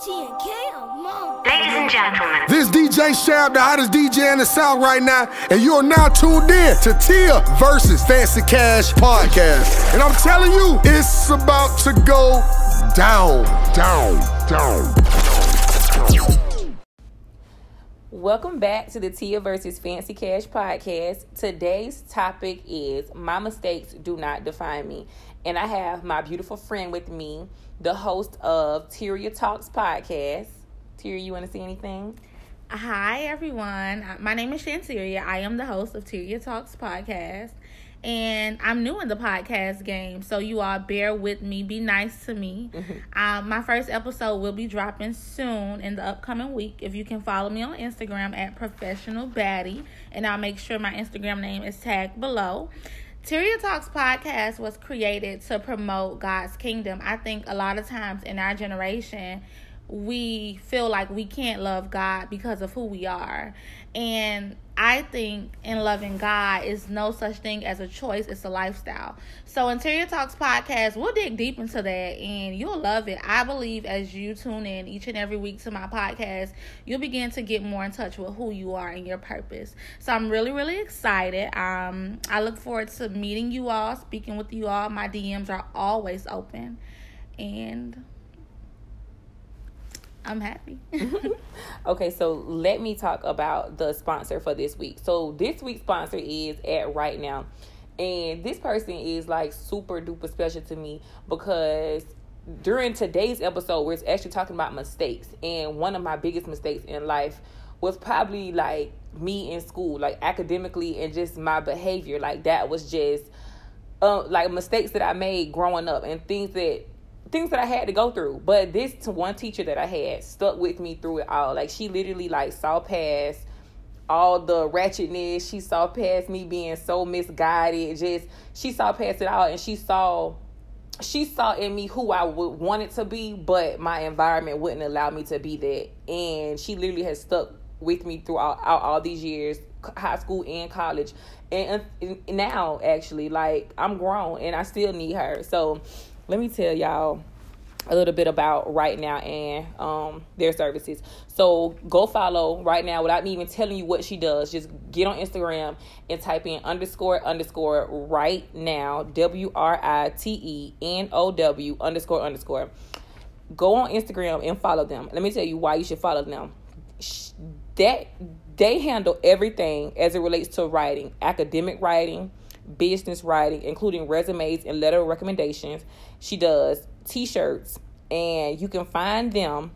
Ladies and gentlemen, This DJ Shab, the hottest DJ in the South right now, and you are now tuned in to Tia versus Fancy Cash podcast. And I'm telling you, it's about to go down, down, down. Welcome back to the Tia versus Fancy Cash podcast. Today's topic is My Mistakes Do Not Define Me. And I have my beautiful friend with me, the host of Tyria Talks podcast. Tyria, you want to say anything? Hi, everyone. Uh, My name is Shanteria. I am the host of Tyria Talks podcast. And I'm new in the podcast game, so you all bear with me. Be nice to me. Um, my first episode will be dropping soon in the upcoming week. If you can follow me on Instagram at professional and I'll make sure my Instagram name is tagged below. Tyria Talks podcast was created to promote God's kingdom. I think a lot of times in our generation, we feel like we can't love God because of who we are. And I think in loving God is no such thing as a choice, it's a lifestyle. So in Tyria Talks podcast, we'll dig deep into that and you'll love it. I believe as you tune in each and every week to my podcast, you'll begin to get more in touch with who you are and your purpose. So I'm really, really excited. Um, I look forward to meeting you all, speaking with you all. My DMs are always open. And I'm happy. Okay, so let me talk about the sponsor for this week. So this week's sponsor is at right now. And this person is like super duper special to me because during today's episode, we're actually talking about mistakes. And one of my biggest mistakes in life was probably like me in school, like academically and just my behavior. Like that was just uh, like mistakes that I made growing up and things that things that I had to go through. But this one teacher that I had stuck with me through it all. Like she literally like saw past all the ratchetness. She saw past me being so misguided. Just she saw past it all and she saw she saw in me who I would want it to be, but my environment wouldn't allow me to be that. And she literally has stuck with me throughout all, all these years, high school and college. Uh, and, and now, actually, like I'm grown and I still need her. So let me tell y'all a little bit about right now and um their services. So go follow right now without me even telling you what she does. Just get on Instagram and type in underscore underscore right now W R I T E N O W underscore underscore. Go on Instagram and follow them. Let me tell you why you should follow them. That they handle everything as it relates to writing, academic writing, business writing, including resumes and letter recommendations. She does t-shirts and you can find them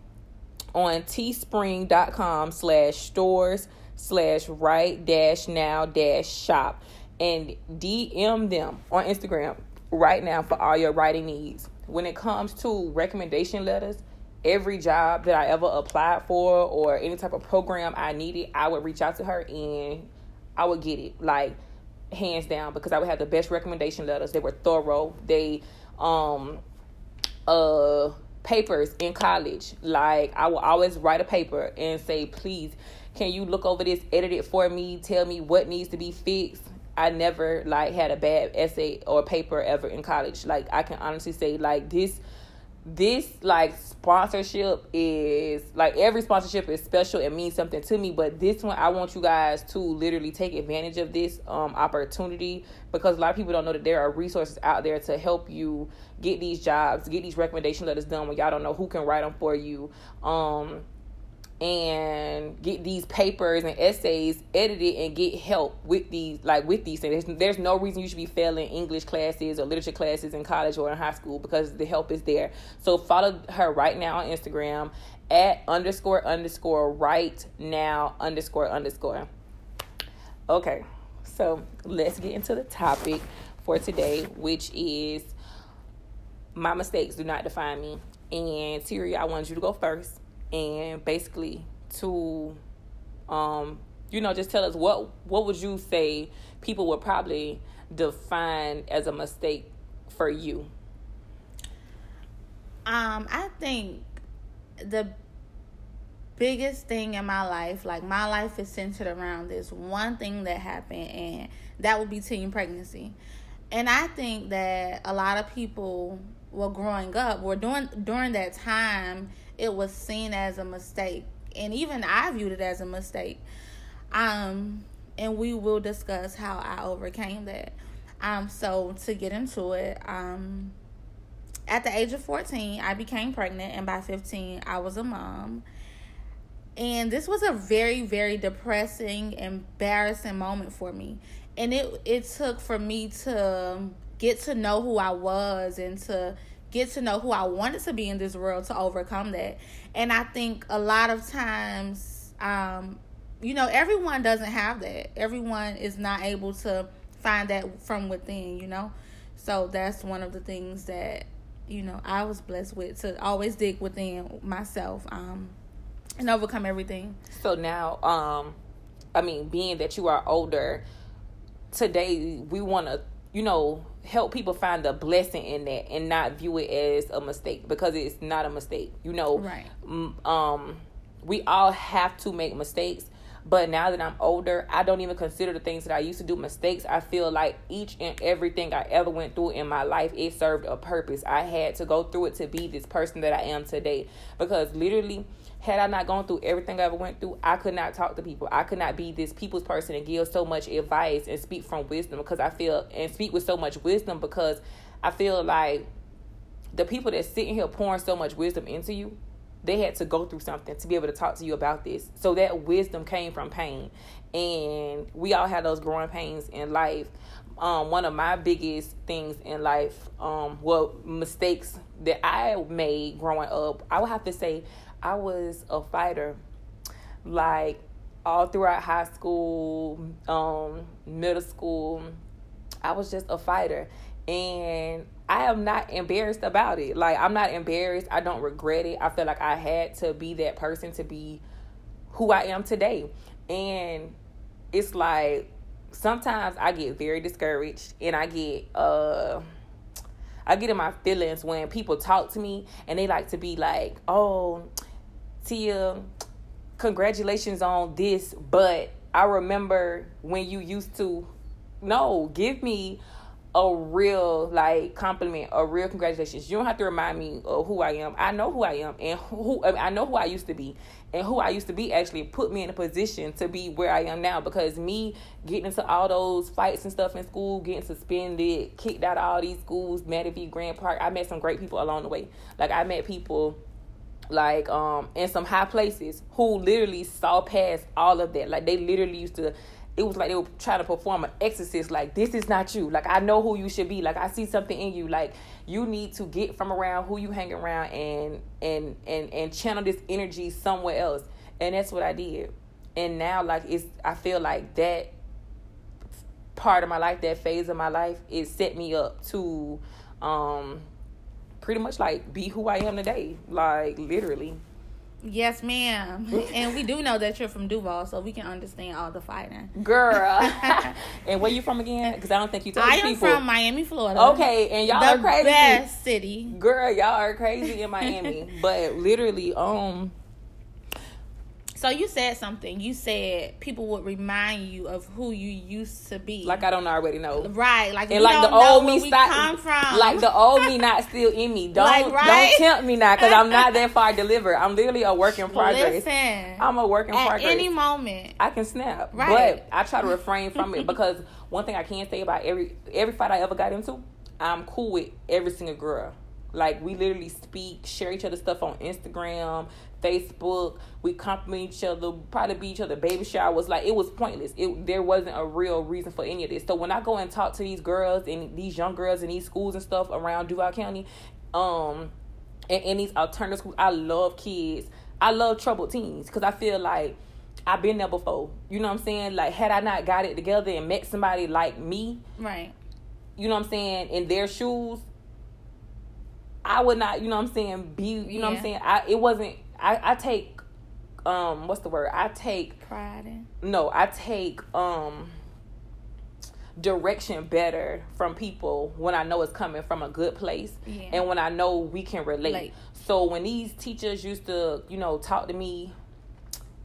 on teespring.com slash stores slash right dash now dash shop and DM them on Instagram right now for all your writing needs. When it comes to recommendation letters, every job that I ever applied for or any type of program I needed, I would reach out to her and I would get it. Like hands down because I would have the best recommendation letters. They were thorough. They um uh papers in college. Like I will always write a paper and say, please, can you look over this, edit it for me, tell me what needs to be fixed. I never like had a bad essay or paper ever in college. Like I can honestly say like this this like sponsorship is like every sponsorship is special and means something to me but this one i want you guys to literally take advantage of this um opportunity because a lot of people don't know that there are resources out there to help you get these jobs get these recommendation letters done when y'all don't know who can write them for you. Um and get these papers and essays edited and get help with these like with these things. There's, there's no reason you should be failing English classes or literature classes in college or in high school because the help is there. So follow her right now on Instagram at underscore underscore right now underscore underscore. Okay, so let's get into the topic for today, which is my mistakes do not define me. And Tyria, I wanted you to go first and basically to um you know just tell us what what would you say people would probably define as a mistake for you Um, I think the biggest thing in my life, like my life is centered around this one thing that happened, and that would be teen pregnancy. And I think that a lot of people, were growing up, were during during that time, it was seen as a mistake, and even I viewed it as a mistake. Um, and we will discuss how I overcame that. Um, so to get into it, um, at the age of 14, I became pregnant, and by 15, I was a mom. And this was a very, very depressing, embarrassing moment for me. And it it took for me to get to know who I was and to get to know who I wanted to be in this world to overcome that. And I think a lot of times, um, you know, everyone doesn't have that. Everyone is not able to find that from within, you know. So that's one of the things that you know I was blessed with to always dig within myself um, and overcome everything. So now, um, I mean, being that you are older, today we want to, you know, help people find the blessing in that and not view it as a mistake because it's not a mistake. You know, Right. um, we all have to make mistakes. But now that I'm older, I don't even consider the things that I used to do mistakes. I feel like each and everything I ever went through in my life, it served a purpose. I had to go through it to be this person that I am today. Because literally, had I not gone through everything I ever went through, I could not talk to people. I could not be this people's person and give so much advice and speak from wisdom because I feel and speak with so much wisdom because I feel like the people that sitting here pouring so much wisdom into you, they had to go through something to be able to talk to you about this. So that wisdom came from pain. And we all have those growing pains in life. Um, one of my biggest things in life, um, well, mistakes that I made growing up, I would have to say I was a fighter. Like all throughout high school, um, middle school, I was just a fighter. And I am not embarrassed about it. Like I'm not embarrassed. I don't regret it. I feel like I had to be that person to be who I am today. And it's like sometimes I get very discouraged and I get uh I get in my feelings when people talk to me and they like to be like, "Oh, Tia, congratulations on this, but I remember when you used to no, give me a real like compliment, a real congratulations. You don't have to remind me of who I am. I know who I am and who I know who I used to be. And who I used to be actually put me in a position to be where I am now because me getting into all those fights and stuff in school, getting suspended, kicked out of all these schools, Matterview, Grand Park, I met some great people along the way. Like I met people like um in some high places who literally saw past all of that. Like they literally used to it was like they were trying to perform an exorcist like this is not you. Like i know who you should be. Like i see something in you. Like you need to get from around who you hang around and and and and channel this energy somewhere else. And that's what i did. And now like it's i feel like that part of my life that phase of my life it set me up to um pretty much like be who i am today like literally Yes, ma'am. and we do know that you're from Duval, so we can understand all the fighting. girl and where you from again because i don't think you told I am people from Miami, Florida. Okay, and y'all the are crazy. best city. Girl, y'all are crazy in Miami. but literally, um, So you said something. You said people would remind you of who you used to be. like I don't already know. right, like And like the old me we stop, come from. like the old me not still in me. Don't Like, right? don't tempt me now because I'm not that far delivered. I'm literally a work in progress. Listen, I'm a work in at progress. any moment. I can snap, Right. but I try to refrain from it because one thing I can say about every every fight I ever got into, I'm cool with every single girl. Like we literally speak, share each other stuff on Instagram, Facebook. We compliment each other, probably be each other baby showers. Like it was pointless. It there wasn't a real reason for any of this. So when I go and talk to these girls and these young girls in these schools and stuff around Duval County, um, and in these alternative schools, I love kids. I love troubled teens because I feel like I've been there before. You know what I'm saying? Like had I not got it together and met somebody like me, Right. you know what I'm saying, in their shoes, I would not, you know what I'm saying, be you know what I'm saying? I it wasn't I, I take um what's the word? I take Pride in. no, I take um direction better from people when I know it's coming from a good place Yeah. and when I know we can relate. Relate. So when these teachers used to, you know, talk to me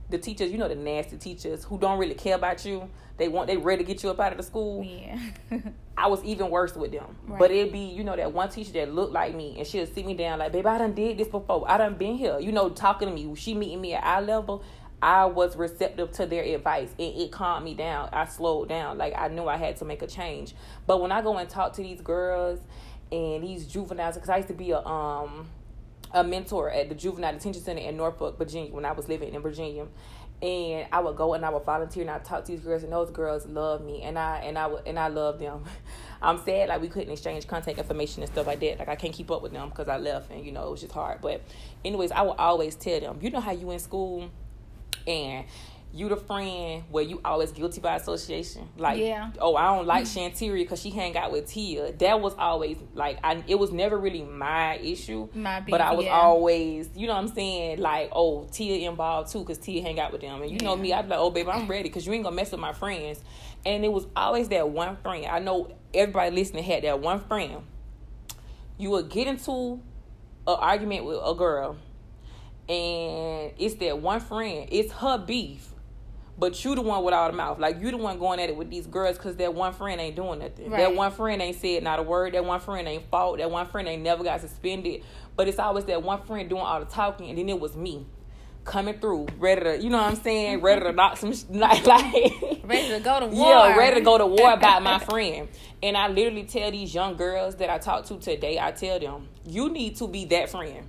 the teachers, you know, the nasty teachers who don't really care about you. They want they ready to get you up out of the school. Yeah. I was even worse with them. Right. But it'd be, you know, that one teacher that looked like me and she'll sit me down like, baby, I done did this before. I done been here. You know, talking to me. She meeting me at eye level. I was receptive to their advice and it calmed me down. I slowed down. Like I knew I had to make a change. But when I go and talk to these girls and these juveniles, because I used to be a um a mentor at the juvenile detention center in Norfolk, Virginia, when I was living in Virginia. And I would go and I would volunteer and I talk to these girls and those girls love me and I and I would and I love them. I'm sad like we couldn't exchange contact information and stuff like that. Like I can't keep up with them because I left and you know it was just hard. But anyways, I will always tell them, you know how you in school and you the friend where you always guilty by association. Like, Yeah. oh, I don't like mm. Shanteria because she hang out with Tia. That was always like, I it was never really my issue. My but I was yeah. always, you know what I'm saying? Like, oh, Tia involved too because Tia hang out with them. And you know me, I'd be like, oh, baby, I'm ready because you ain't gonna mess with my friends. And it was always that one friend. I know everybody listening had that one friend. You would get into an argument with a girl and it's that one friend. It's her beef, but you the one with all the mouth. Like you the one going at it with these girls because that one friend ain't doing nothing. That one friend ain't said not a word. That one friend ain't fought. That one friend ain't never got suspended. But it's always that one friend doing all the talking, and then it was me coming through, ready to, you know what I'm saying, mm-hmm. ready to knock some, sh- like Ready to go to war. yeah, ready to go to war about my friend. And I literally tell these young girls that I talk to today, I tell them, you need to be that friend.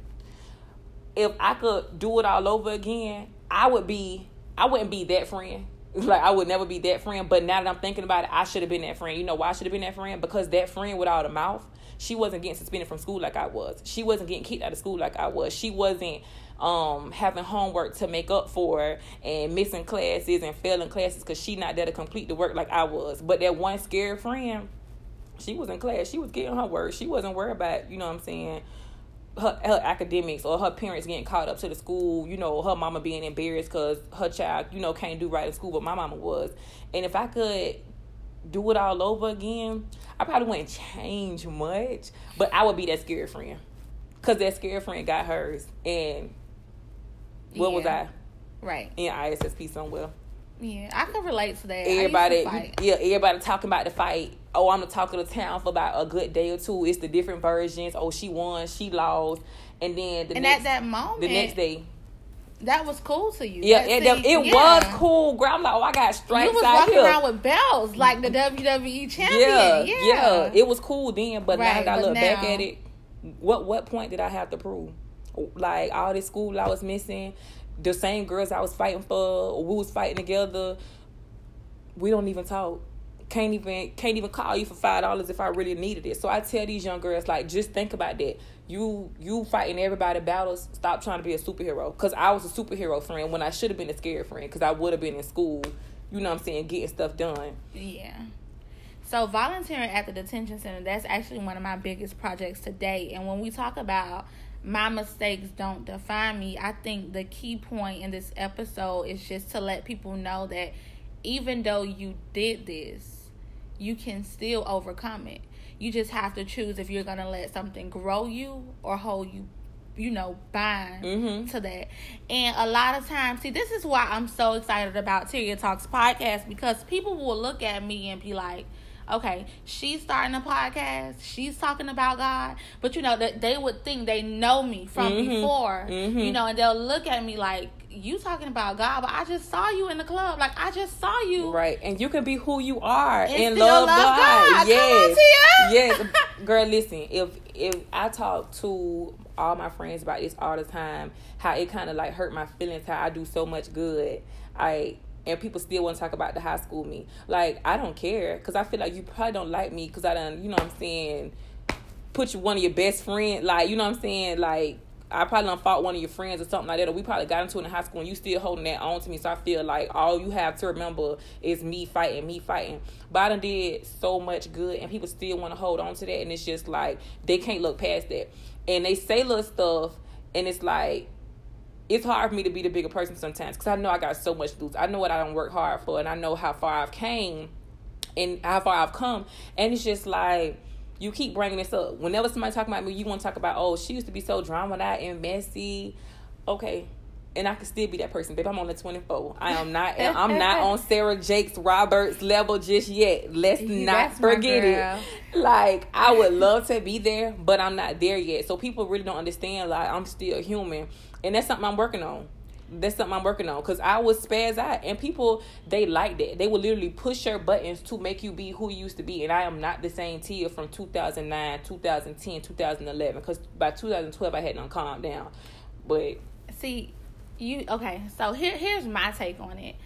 If I could do it all over again, I would be, I wouldn't be that friend. Like I would never be that friend. But now that I'm thinking about it, I should have been that friend. You know why I should have been that friend? Because that friend with all the mouth, she wasn't getting suspended from school like I was. She wasn't getting kicked out of school like I was. She wasn't um having homework to make up for and missing classes and failing classes because she not there to complete the work like I was. But that one scared friend, she was in class. She was getting her work. She wasn't worried about, you know what I'm saying, her, her academics or her parents getting caught up to the school, you know, her mama being embarrassed because her child, you know, can't do right in school, but my mama was. And if I could do it all over again, I probably wouldn't change much, but I would be that scared friend. Because that scared friend got hers. And what was I? Right. In ISSP somewhere. Yeah, I can relate to that. Used to Everybody, yeah, everybody talking about the fight. Oh, I'm the talk of the town for about a good day or two. It's the different versions. Oh, she won, she lost, and then the And next, at that moment, the next day, that was cool to you. yeah, it, seemed- it yeah. was cool. Girl, I'm like, oh, I got You stripes was walking here. around with belts like the WWE champion. yeah, Yeah, yeah, It was cool then, but now Right, that I look back at it, what what point did I have to prove? Like all this school I was missing, the same girls I was fighting for, we was fighting together. We don't even talk. Can't even can't even call you for five dollars if I really needed it. So I tell these young girls like, just think about that. You you fighting everybody battles. Stop trying to be a superhero. Cause I was a superhero friend when I should have been a scared friend. Cause I would have been in school. You know what I'm saying? Getting stuff done. Yeah. So volunteering at the detention center, that's actually one of my biggest projects to date. And when we talk about my mistakes don't define me, I think the key point in this episode is just to let people know that even though you did this, you can still overcome it. You just have to choose if you're going to let something grow you or hold you you know, bind Mhm. to that. And a lot of times, see, this is why I'm so excited about Tyria Talks podcast because people will look at me and be like, okay, she's starting a podcast, she's talking about God, but you know, that they would think they know me from Mhm. before, Mhm. you know, and they'll look at me like, you talking about God, but I just saw you in the club. Like, I just saw you. Right, and you can be who you are And and, love, love God. God. Yes, yes, girl. Listen, if if I talk to all my friends about this all the time, how it kind of like hurt my feelings, how I do so much good, I and people still want to talk about the high school me. Like I don't care because I feel like you probably don't like me because I done, you know what I'm saying, put you one of your best friends, like you know what I'm saying, like. I probably done fought one of your friends or something like that, or we probably got into it in high school and you still holding that on to me. So I feel like all you have to remember is me fighting, me fighting. But I done did so much good and people still want to hold on to that and it's just like they can't look past that. And they say little stuff and it's like it's hard for me to be the bigger person sometimes because I know I got so much to lose. I know what I don't work hard for and I know how far I've came and how far I've come. And it's just like you keep bringing this up. Whenever somebody talking about me, you want to talk about, oh, she used to be so dramatized and messy. Okay, and I can still be that person, babe. I'm on the 24. I am not. I'm not on Sarah Jakes Roberts level just yet. Let's not That's forget it. Like I would love to be there, but I'm not there yet. So people really don't understand. Like I'm still human, and that's something I'm working on. That's something I'm working on because I was spaz out, and people they like that. They would literally push your buttons to make you be who you used to be, and I am not the same Tia from 2009, 2010, 2011. Because by 2012 I had done calmed down, but See, you okay? So here, here's my take on it.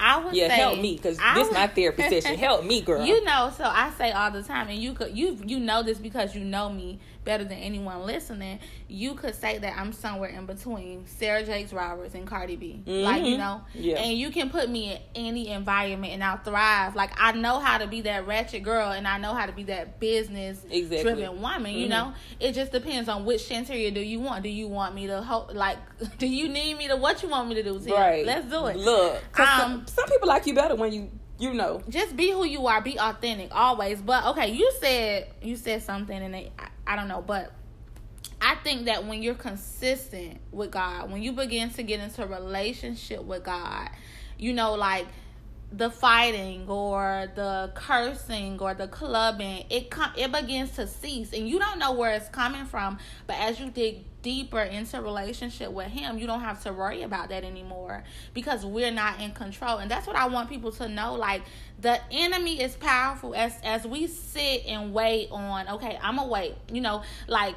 I would yeah, say help me because this would- my therapy session. Help me, girl. You know, so I say all the time, and you could you you know this because you know me better than anyone listening. You could say that I'm somewhere in between Sarah Jakes Roberts and Cardi B, like you Mhm. know, Yeah. and you can put me in any environment and I'll thrive. Like I know how to be that ratchet girl, and I know how to be that business Exactly. driven woman. You Mhm. know, it just depends on which Shanteria do you want. Do you want me to ho- like? Do you need me to? What you want me to do? Tia? right? Let's do it. Look, Um, some, some people like you better when you you know. just be who you are be authentic always but okay you said you said something and I, I don't know but i think that when you're consistent with god when you begin to get into a relationship with god you know like the fighting or the cursing or the clubbing it com- it begins to cease. And you don't know where it's coming from but as you dig deeper into relationship with him you don't have to worry about that anymore because we're not in control. And that's what i want people to know like the enemy is powerful as as we sit and wait on okay i'm gonna wait you know like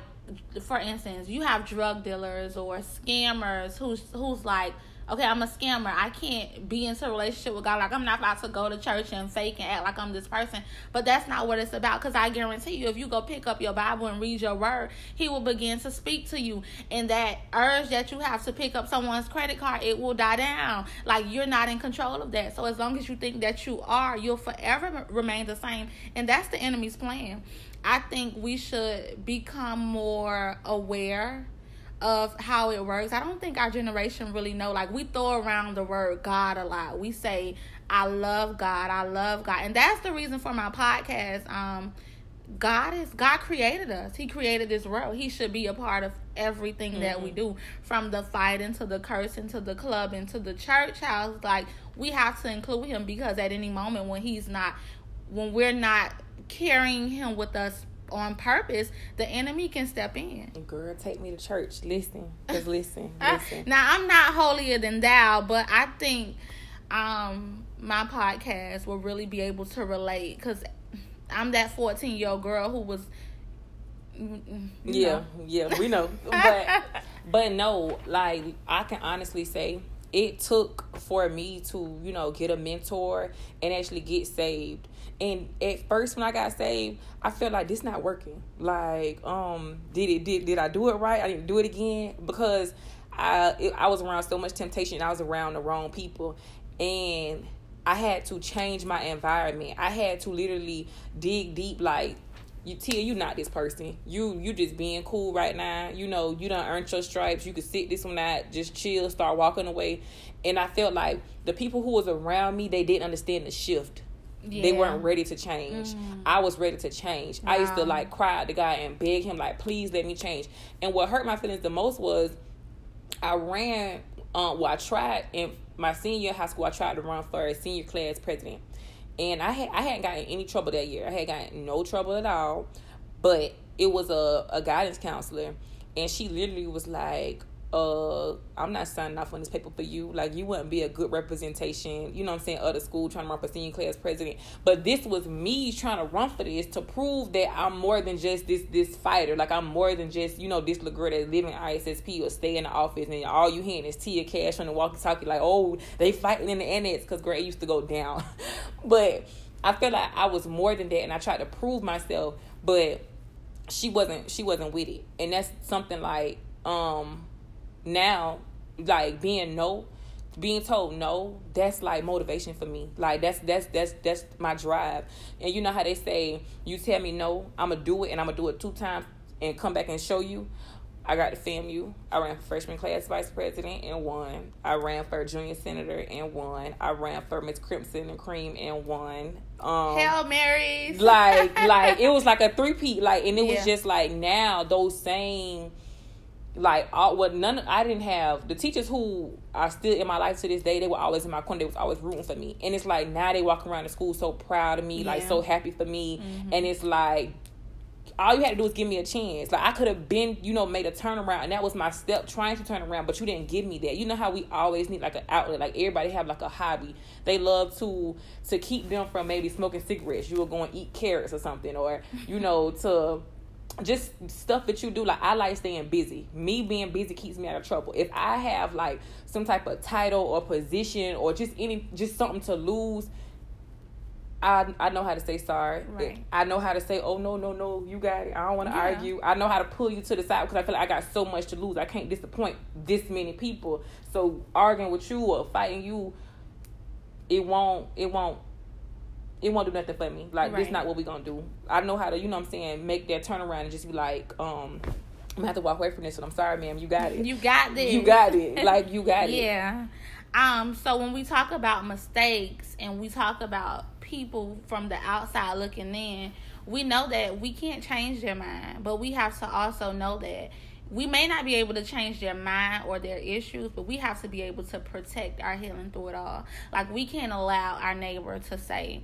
for instance you have drug dealers or scammers who's who's like okay, I'm a scammer. I can't be into a relationship with God. Like, I'm not about to go to church and fake and act like I'm this person. But that's not what it's about. Because I guarantee you, if you go pick up your Bible and read your word, He will begin to speak to you. And that urge that you have to pick up someone's credit card, it will die down. Like, you're not in control of that. So, as long as you think that you are, you'll forever remain the same. And that's the enemy's plan. I think we should become more aware of how it works. I don't think our generation really know. Like we throw around the word God a lot. We say, I love God, I love God. And that's the reason for my podcast. Um God is God created us. He created this world. He should be a part of everything that we do. From the fighting to the cursing to the clubbing to the church house. Like we have to include him because at any moment when he's not when we're not carrying him with us on purpose, the enemy can step in. Girl, take me to church. Listen, just listen, I- listen. now I'm not holier than thou, but I think um my podcast will really be able to relate because I'm that 14 year old girl who was. mm, mm, Yeah, know. yeah, we know. But but no, like I can honestly say it took for me to, you know, get a mentor and actually get saved. And at first when I got saved, I felt like this not working. Like, um, did it did did I do it right? I didn't do it again because I it, I was around so much temptation. I was around the wrong people, and I had to change my environment. I had to literally dig deep. Like, you Tia, you not this person. You you just being cool right now. You know, you done earned your stripes. You could sit this one out, just chill, start walking away. And I felt like the people who was around me, they didn't understand the shift. They Yeah. Mm. weren't ready to change. I was ready to change. I used to like cry the guy and beg him like, please let me change. And what hurt my feelings the most was I ran. Um, well, I tried in my senior high school. I tried to run for a senior class president, and I had I hadn't gotten any trouble that year. I had gotten no trouble at all, but it was a a guidance counselor, and she literally was like, "Uh, I'm not signing off on this paper for you. Like, you wouldn't be a good representation. You know what I'm saying? Of the school trying to run for senior class president. But this was me trying to run for this to prove that I'm more than just this this fighter. Like, I'm more than just you know this little girl that live in ISSP or stay in the office and all you hearing is Tia Cash on the walkie talkie. Like, oh, they fighting in the annex because it used to go down. but I feel like I was more than that, and I tried to prove myself, but she wasn't she wasn't with it and that's something like um now like being no being told no that's like motivation for me like that's that's that's that's my drive and you know how they say you tell me no i'm gonna do it and i'm gonna do it two times and come back and show you i got to FAMU. i ran for freshman class vice president and won i ran for junior senator and won i ran for miss crimson and cream and won um Hail Marys. like like it was like a three peat like and it was Yeah. just like now those same like all what none I didn't have the teachers who are still in my life to this day they were always in my corner. They was always rooting for me. And it's like now they walk around the school so proud of me like so happy for me. Mm-hmm. and it's like all you had to do was give me a chance. Like I could have been you know made a turnaround and that was my step trying to turn around but you didn't give me that. You know how we always need like an outlet. Like everybody have like a hobby. They love to to keep them from maybe smoking cigarettes. You were going to eat carrots or something or you know to just stuff that you do like i like staying busy me being busy keeps me out of trouble if i have like some type of title or position or just any just something to lose I, I know how to say sorry. Right. I know how to say, oh no no no, you got it. I don't want to Yeah. argue. I know how to pull you to the side because I feel like I got so much to lose. I can't disappoint this many people. So arguing with you or fighting you, it won't it won't it won't do nothing for me. Like this Right. not what we gonna do. I know how to, you know what I'm saying, make that turnaround and just be like, um, I'm gonna have to walk away from this. And I'm sorry, ma'am, you got it. You got this. You got it. Like you got it. Yeah. Um, so when we talk about mistakes and we talk about people from the outside looking in, we know that we can't change their mind, but we have to also know that we may not be able to change their mind or their issues, but we have to be able to protect our healing through it all. Like we can't allow our neighbor to say,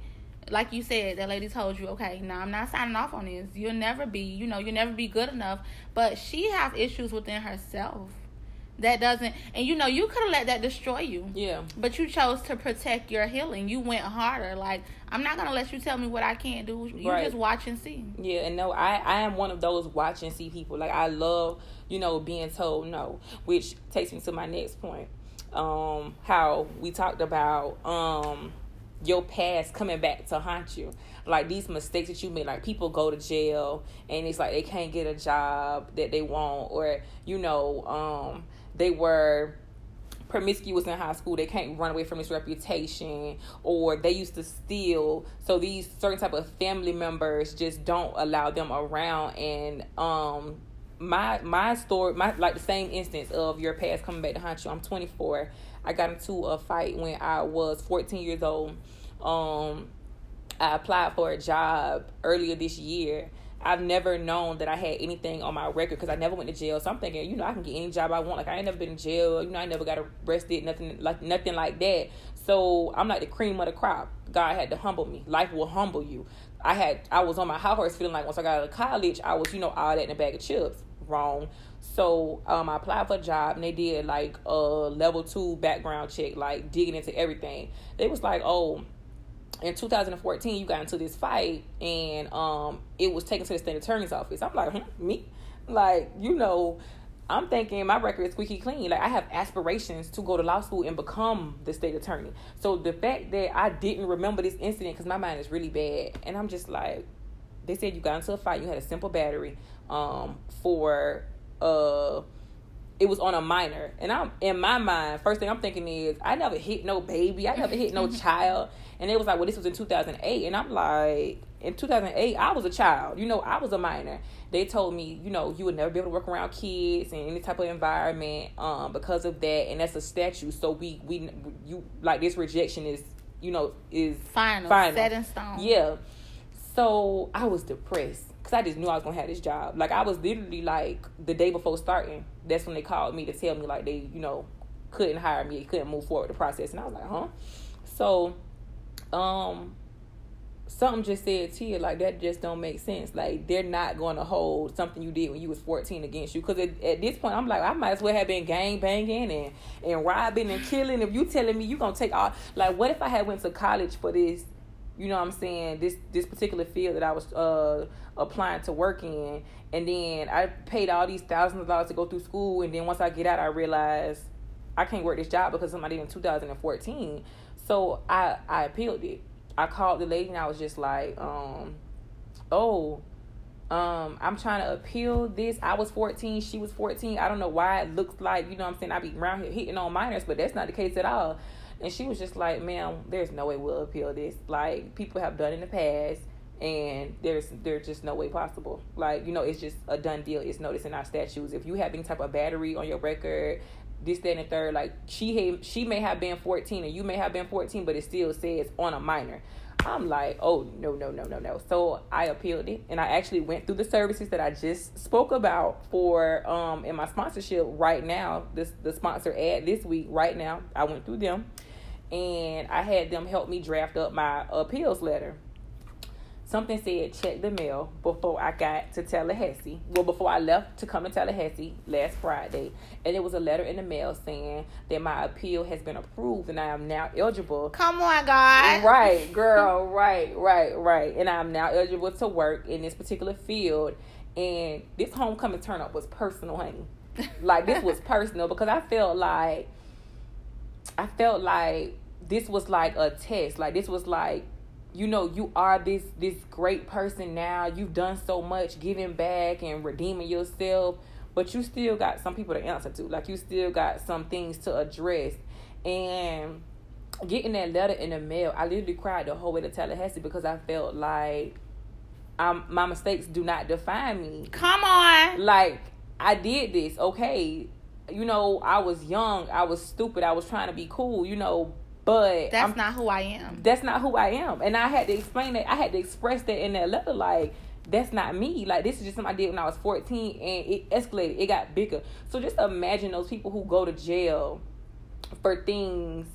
like you said, that lady told you, okay, no, I'm not signing off on this. You'll never be, you know, you'll never be good enough. But she has issues within herself that doesn't, and you know, you could have let that destroy you. Yeah. But you chose to protect your healing. You went harder. Like I'm not gonna let you tell me what I can't do. You Right. just watch and see. Yeah, and no, I I am one of those watch and see people. Like I love, you know, being told no, which takes me to my next point. Um, how we talked about um your past coming back to haunt you. Like these mistakes that you made, like people go to jail and it's like they can't get a job that they want, or you know, um, they were promiscuous in high school they can't run away from this reputation or they used to steal so these certain type of family members just don't allow them around and um my my story my like the same instance of your past coming back to haunt you i'm 24 i got into a fight when i was 14 years old um i applied for a job earlier this year I've never known that I had anything on my record because I never went to jail. So I'm thinking, you know, I can get any job I want. Like I ain't never been in jail. You know, I never got arrested. Nothing like nothing like that. So I'm like the cream of the crop. God had to humble me. Life will humble you. I had I was on my high horse feeling like once I got out of college, I was you know all that in a bag of chips. Wrong. So um, I applied for a job and they did like a level two background check, like digging into everything. They was like, oh in 2014 you got into this fight and um it was taken to the state attorney's office. I'm like hmm, me? Like you know i'm thinking my record is squeaky clean. Like i have aspirations to go to law school and become the state attorney. So the fact that i didn't remember this incident because my mind is really bad. And i'm just like they said you got into a fight you had a simple battery um for uh it was on a minor. And I'm in my mind, first thing I'm thinking is I never hit no baby. I never hit no child. And it was like, well, this was in 2008. And I'm like, in 2008, I was a child. You know, I was a minor. They told me, you know, you would never be able to work around kids in any type of environment um, because of that. And that's a statute. So we, we, you, like this rejection is, you know, is Final, Final. set in stone. yeah. So I was depressed because I just knew I was gonna have this job. Like I was literally like the day before starting. That's when they called me to tell me like they, you know, couldn't hire me, couldn't move forward the process, and I was like, huh. So, um, something just said to you like that just don't make sense. Like they're not going to hold something you did when you was fourteen against you. Because at, at this point, I'm like, I might as well have been gang banging and and robbing and killing. If you telling me you gonna take all, like, what if I had went to college for this? You know what I'm saying? This this particular field that I was uh applying to work in, and then I paid all these thousands of dollars to go through school, and then once I get out, I realized I can't work this job because somebody in 2014. So I I appealed it. I called the lady and I was just like, um, oh, um, I'm trying to appeal this. I was 14, she was 14. I don't know why it looks like, you know what I'm saying, I be around here hitting on minors, but that's not the case at all. And she was just like, ma'am, there's no way we'll appeal this. Like, people have done in the past and there's there's just no way possible. Like, you know, it's just a done deal. It's noticed in our statutes. If you have any type of battery on your record, this, that, and third. Like she she may have been 14 and you may have been 14, but it still says on a minor. I'm like, oh no, no, no, no, no. So I appealed it and I actually went through the services that I just spoke about for um in my sponsorship right now. This the sponsor ad this week, right now. I went through them and I had them help me draft up my appeals letter something said check the mail before I got to Tallahassee. Well, before I left to come to Tallahassee last Friday, and it was a letter in the mail saying that my appeal has been approved and I am now eligible. Come on, God. Right, girl. right, right, right. And I'm now eligible to work in this particular field. And this homecoming turn up was personal, honey. Like this was personal because I felt like I felt like this was like a test. Like this was like you know you are this this great person now. You've done so much giving back and redeeming yourself. But you still got some people to answer to. Like you still got some things to address. And getting that letter in the mail i literally cried the whole way to tallahassee because i felt like I'm, my mistakes do not define me. Come on. Like i did this. Okay. You know i was young. I was stupid. I was trying to be cool you know but that's I'm, not who I am. That's not who I am. And I had to explain that. I had to express that in that letter. Like, that's not me. Like, this is just something I did when I was 14 and it escalated. It got bigger. So just imagine those people who go to jail for things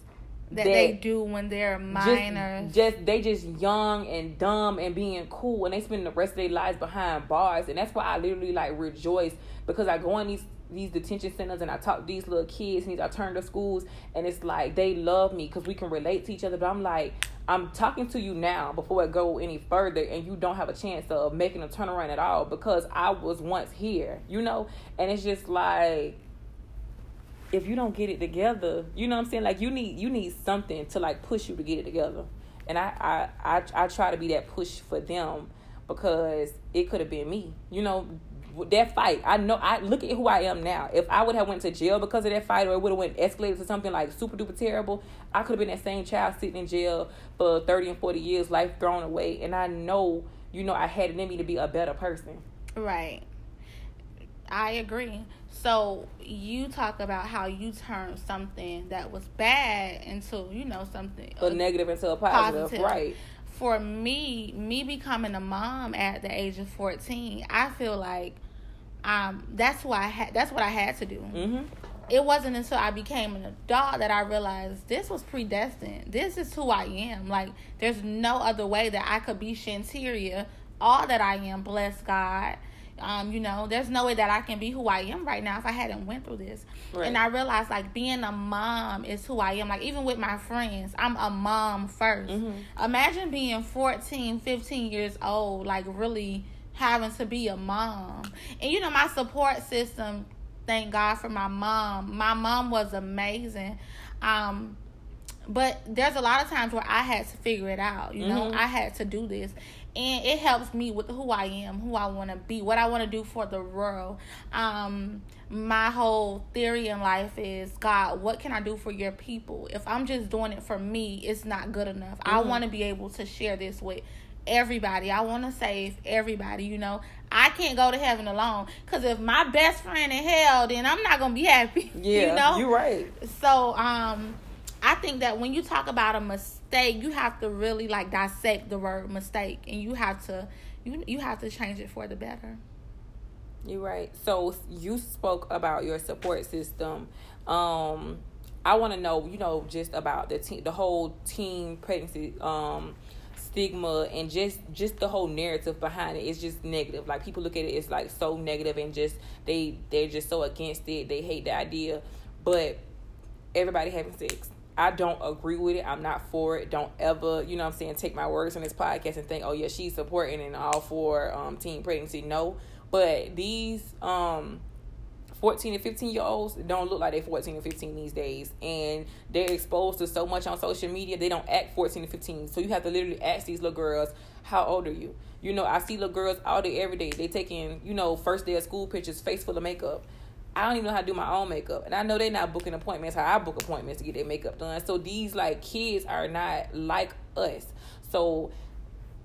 that, that, they do when they're minors. Just, just, they just young and dumb and being cool and they spend the rest of their lives behind bars. And that's why I literally like rejoice because I go in these these detention centers and I talk to these little kids and these alternative schools and it's like they love me because we can relate to each other. But I'm like, I'm talking to you now before I go any further and you don't have a chance of making a turnaround at all because I was once here, you know? And it's just like if you don't get it together, you know what I'm saying? Like you need you need something to like push you to get it together. And I I I, I try to be that push for them because it could have been me. You know, that fight, I know. I look at who I am now. If I would have went to jail because of that fight, or it would have went escalated to something like super duper terrible, I could have been that same child sitting in jail for thirty and forty years, life thrown away. And I know, you know, I had it in me to be a better person. Right. I agree. So you talk about how you turned something that was bad into, you know, something a negative into a positive, positive. right? For me, me becoming a mom at the age of fourteen, I feel like um, that's why I had. That's what I had to do. Mm-hmm. It wasn't until I became an adult that I realized this was predestined. This is who I am. Like there's no other way that I could be Shanteria, all that I am. Bless God. Um, you know, there's no way that I can be who I am right now if I hadn't went through this. Right. And I realized like being a mom is who I am. Like even with my friends, I'm a mom 1st mm-hmm. Imagine being 14, 15 years old, like really having to be a mom. And you know, my support system, thank God for my mom. My mom was amazing. Um, but there's a lot of times where I had to figure it out. You know, mm-hmm. I had to do this. And it helps me with who I am, who I want to be, what I want to do for the world. Um, my whole theory in life is God, what can I do for your people? If I'm just doing it for me, it's not good enough. Mm-hmm. I want to be able to share this with everybody. I want to save everybody, you know. I can't go to heaven alone cuz if my best friend in hell, then I'm not going to be happy, yeah, you know. You're right. So, um I think that when you talk about a mistake, you have to really like dissect the word mistake and you have to you you have to change it for the better. You're right. So you spoke about your support system. Um I want to know, you know, just about the team, the whole teen pregnancy um stigma and just just the whole narrative behind it is just negative like people look at it it's like so negative and just they they're just so against it they hate the idea but everybody having sex I don't agree with it. I'm not for it. Don't ever, you know I'm saying, take my words on this podcast and think, oh yeah, she's supporting and all for um teen pregnancy. No. But these um 14 and 15 year olds don't look like they're 14 and 15 these days and they're exposed to so much on social media they don't act 14 and 15 so you have to literally ask these little girls how old are you you know i see little girls all day every day they taking you know first day of school pictures face full of makeup I don't even know how to do my own makeup. And I know they're not booking appointments how I book appointments to get their makeup done. So these like kids are not like us. So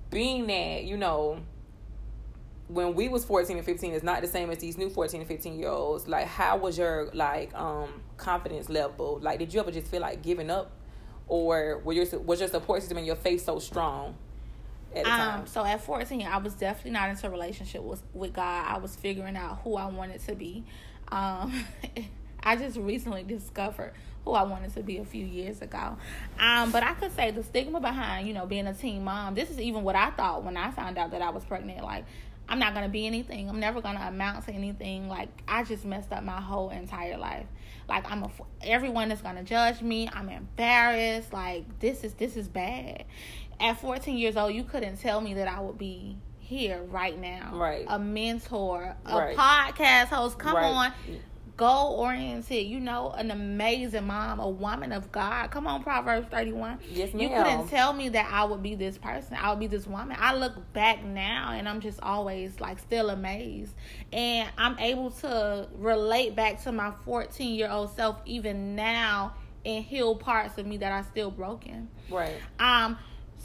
being that, you know, when we was 14 and 15 is not the same as these new 14 and 15 year olds like how was your like um confidence level like did you ever just feel like giving up or were your was your support system and your faith so strong at the time Um, so at 14, I was definitely not into a relationship with, with God. I was figuring out who I wanted to be. Um, I just recently discovered who I wanted to be a few years ago. Um, but I could say the stigma behind, you know, being a teen mom, this is even what I thought when I found out that I was pregnant. Like, I'm not to be anything. I'm never to amount to anything. Like, I just messed up my whole entire life. Like, I'm a, everyone is to judge me. I'm embarrassed. Like, this is, this is bad. At 14 years old, you couldn't tell me that I would be here right now. Right. A mentor, a Right. podcast host. Come Right. on goal oriented, you know, an amazing mom, a woman of God. Come on, Proverbs 31. Yes, ma'am. You couldn't tell me that I would be this person. I would be this woman. I look back now and I'm just always like still amazed. And I'm able to relate back to my 14 year old self even now and heal parts of me that are still broken. right Um,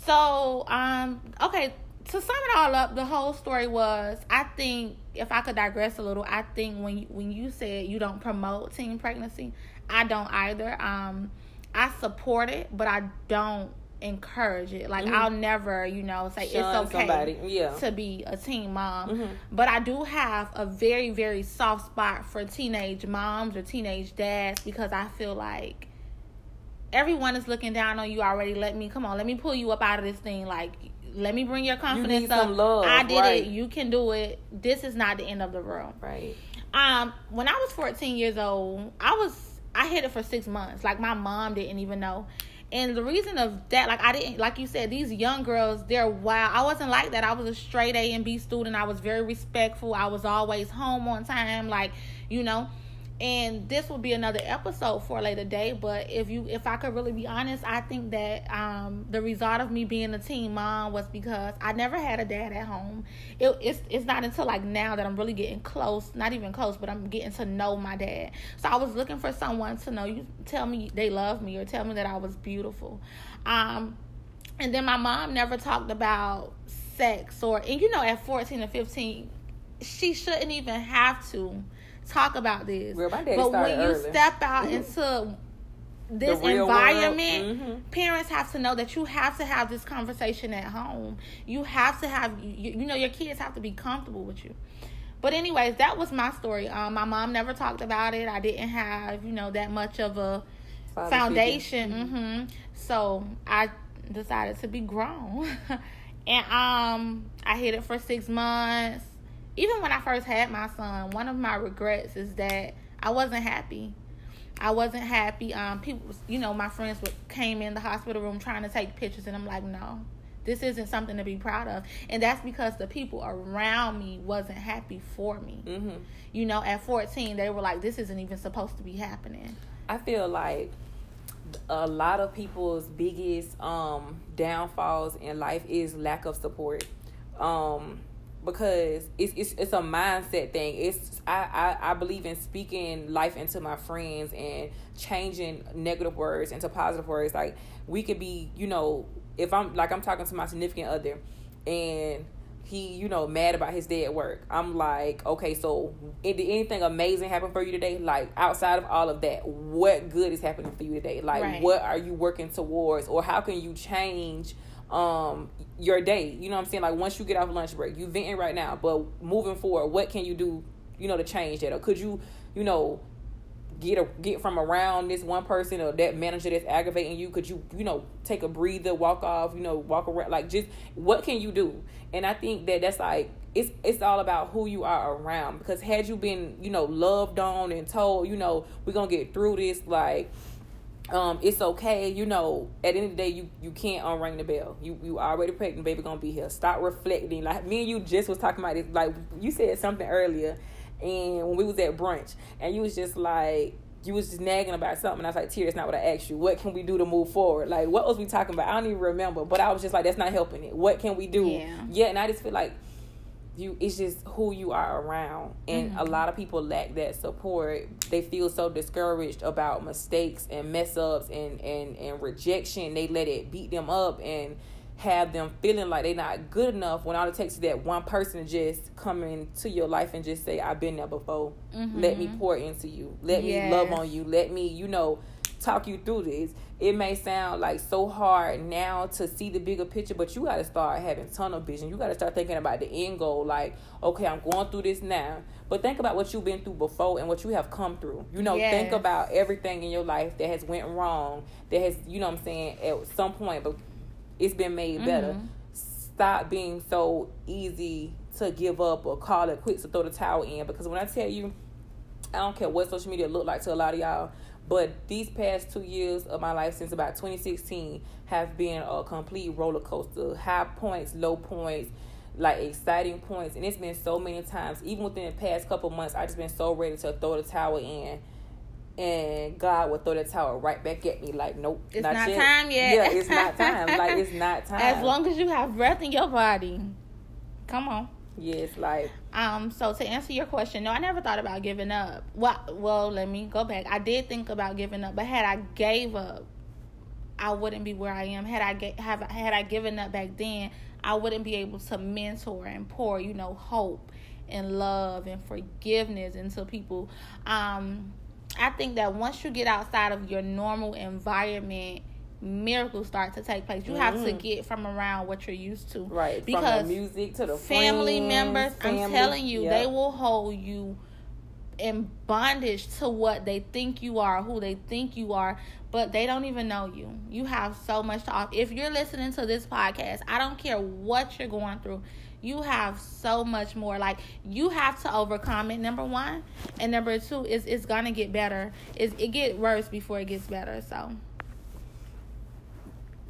so um, okay. To sum it all up, the whole story was I think if I could digress a little, I think when you, when you said you don't promote teen pregnancy, I don't either. Um, I support it, but I don't encourage it. Like I'll never, you know, say Shun it's okay Mm-hmm. yeah. to be a teen mom. Mhm. But I do have a very very soft spot for teenage moms or teenage dads because I feel like everyone is looking down on you already. Let me come on, let me pull you up out of this thing. Like, let me bring your confidence need up. love, I did right. it. You can do it. This is not the end of the world. right Um, when I was 14 years old, I was I hid it for six months. Like my mom didn't even know. And the reason of that, like I didn't, like you said, these young girls, they're wild. I wasn't like that. I was a straight A and B student. I was very respectful. I was always home on time, like you know. And this will be another episode for a later day. But if you, if I could really be honest, I think that um, the result of me being a teen mom was because I never had a dad at home. It, it's it's not until like now that I'm really getting close, not even close, but I'm getting to know my dad. So I was looking for someone to know you, tell me they love me or tell me that I was beautiful. Um, and then my mom never talked about sex or, and you know, at 14 or 15, she shouldn't even have to talk about this. Girl, but when you early. step out into this environment, mhm. parents have to know that you have to have this conversation at home. You have to have, you, you know, your kids have to be comfortable with you. But anyways, that was my story. Um, my mom never talked about it. I didn't have, you know, that much of a Father foundation. hmm So I decided to be grown, and um, I hid it for six months. Even when I first had my son, one of my regrets is that I wasn't happy. I wasn't happy. Um, people, you know, my friends would, came in the hospital room trying to take pictures, and I'm like, no, this isn't something to be proud of. And that's because the people around me wasn't happy for me. hmm You know, at 14, they were like, this isn't even supposed to be happening. I feel like a lot of people's biggest um downfalls in life is lack of support. Um because it's it's it's a mindset thing. It's I, I I believe in speaking life into my friends and changing negative words into positive words. Like we could be, you know, if I'm like I'm talking to my significant other and he, you know, mad about his day at work. I'm like, okay, so did anything amazing happen for you today? Like outside of all of that, what good is happening for you today? Like Right. what are you working towards or how can you change um your day? You know what I'm saying? Like once you get off lunch break, you venting right now, but moving forward, what can you do, you know, to change that? Or could you, you know, get a get from around this one person or that manager that's aggravating you could you you know take a breather walk off you know walk around like just what can you do and i think that that's like it's it's all about who you are around because had you been you know loved on and told you know we're gonna get through this like um, it's okay, you know. At the end of the day, you you can't unring the bell. You you already pregnant, baby gonna be here. Stop reflecting. Like me and you just was talking about this. Like you said something earlier, and when we was at brunch, and you was just like you was just nagging about something. And I was like, Tia, that's not what I asked you. What can we do to move forward? Like what was we talking about? I don't even remember. But I was just like, that's not helping it. What can we do? Yeah. Yeah, and I just feel like you it's just who you are around and Mm-hmm. a lot of people lack that support they feel so discouraged about mistakes and mess ups and and and rejection they let it beat them up and have them feeling like they're not good enough when all it takes is that one person just come into your life and just say, I've been there before. Let me pour into you. Let me love Mm-hmm. On you. Let me, you know, talk you through this. It may sound like so hard now to see the bigger picture, but you got to start having tunnel vision. You got to start thinking about the end goal. Like, okay, I'm going through this now, but think about what you've been through before and what you have come through. You know, think about everything in your life that has went wrong, that has, you know, what I'm saying, at some point, but it's been made better. Mm-hmm. Stop being so easy to give up or call it quits or throw the towel in. Because when I tell you, I don't care what social media look like to a lot of y'all, but these past two years of my life since about 2016 have been a complete roller coaster. High points, low points, like exciting points, and it's been so many times. Even within the past couple months, I've just been so ready to throw the towel in. And God would throw the towel right back at me, like, nope, It's not yet. time yet. Yeah, it's not time. Like, it's not time. As long as you have breath in your body. Come on. Yes, like, Um, so to answer your question, no, I never thought about giving up. Well, well, let me go back. I did think about giving up, but had I gave up, I wouldn't be where I am. Had I get, have had I given up back then, I wouldn't be able to mentor and pour, you know, hope and love and forgiveness into people. Um, I think that once you get outside of your normal environment, miracles start to take place. You have to Mhm. get from around what you're used to, right. Because From the music to the family friends, members i'm telling you Yep. they will hold you in bondage to what they think you are who they think you are but they don't even know you you have so much to offer if you're listening to this podcast i don't care what you're going through you have so much more like you have to overcome it number one and number two is it's gonna get better it's, it get worse before it gets better so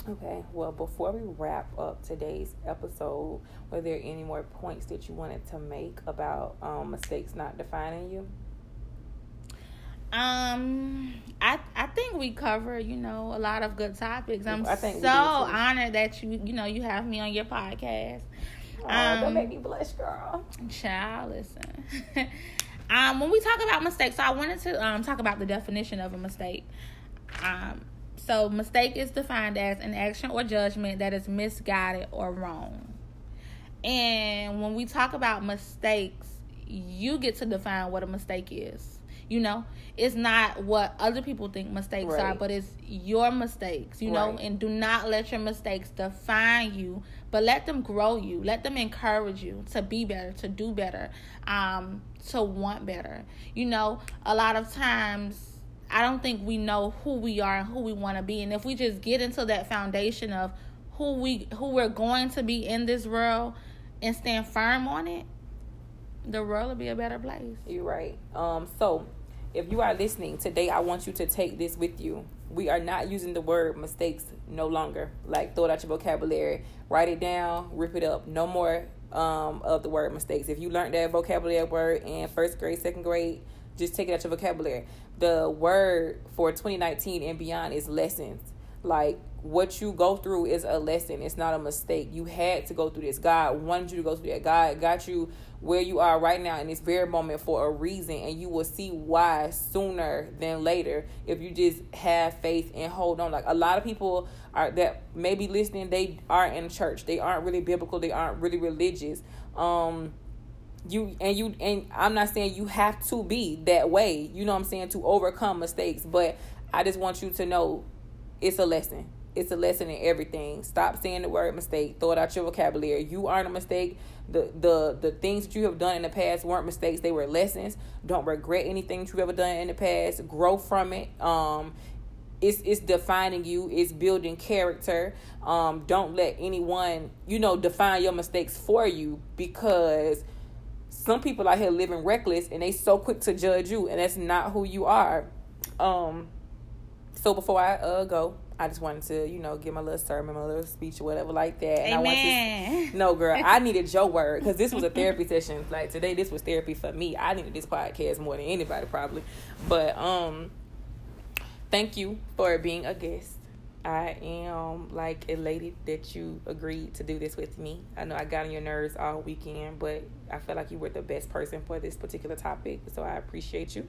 Okay, well, before we wrap up today's episode, were there any more points that you wanted to make about um, mistakes not defining you? Um, I I think we cover you know a lot of good topics. I'm so honored that you you know you have me on your podcast. Oh, Um, don't make me blush, girl. Child, listen. um, when we talk about mistakes, so I wanted to um talk about the definition of a mistake. Um, so mistake is defined as an action or judgment that is misguided or wrong. And when we talk about mistakes, you get to define what a mistake is. You know, it's not what other people think mistakes are, but it's your mistakes, you know, Right. and do not let your mistakes define you, but let them grow you. Let them encourage you to be better, to do better, um, to want better. You know, a lot of times I don't think we know who we are and who we want to be. And if we just get into that foundation of who we who we're going to be in this world and stand firm on it, the world will be a better place. You're right. Um, so if you are listening today, I want you to take this with you. We are not using the word mistakes no longer. Like throw it out your vocabulary, write it down, rip it up. No more um, of the word mistakes. If you learned that vocabulary word in first grade, second grade, just take it out your vocabulary. The word for 2019 and beyond is lessons. Like what you go through is a lesson. It's not a mistake. You had to go through this. God wanted you to go through that. God got you where you are right now in this very moment for a reason, and you will see why sooner than later if you just have faith and hold on. Like a lot of people are that may be listening, they aren't in church. They aren't really biblical. They aren't really religious. Um, you and you and I'm not saying you have to be that way. You know what I'm saying to overcome mistakes, but I just want you to know it's a lesson. It's a lesson in everything. Stop saying the word mistake. Throw it out your vocabulary. You aren't a mistake. The the the things that you have done in the past weren't mistakes. They were lessons. Don't regret anything that you've ever done in the past. Grow from it. Um it's it's defining you it's building character um don't let anyone you know define your mistakes for you because some people out here living reckless and they so quick to judge you and that's not who you are. Um so before i uh go i just wanted to you know give my little sermon my little speech or whatever like that. And i want Amen. to no girl i needed your word because this was a therapy session. Like today this was therapy for me. I needed this podcast more than anybody probably. But um thank you for being a guest. I am like elated that you agreed to do this with me. I know I got on your nerves all weekend, but I feel like you were the best person for this particular topic, so I appreciate you.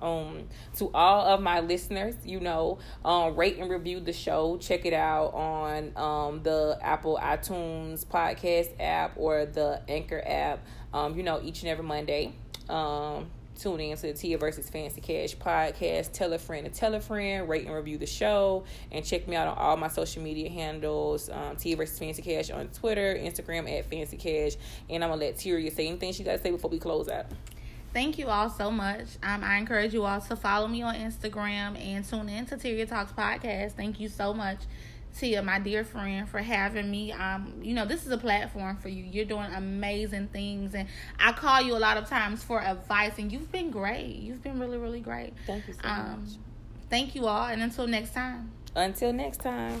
Um, to all of my listeners, you know, um, rate and review the show. Check it out on um, the Apple iTunes podcast app or the Anchor app. Um, you know, each and every Monday. Tune in to the Tia versus Fancy Cash podcast. Tell a friend to tell a friend. Rate and review the show. And check me out on all my social media handles. Um, Tia versus Fancy Cash on Twitter, Instagram at Fancy Cash. And I'm to let Tyria say anything she got to say before we close out. Thank you all so much. Um, I encourage you all to follow me on Instagram and tune in to Tyria Talks podcast. Thank you so much. Tia, my dear friend, for having me. Um, you know, this is a platform for you. You're doing amazing things, and I call you a lot of times for advice, and you've been great. You've been really, really great. Thank you so Um, much. thank you all, and until next time. Until next time.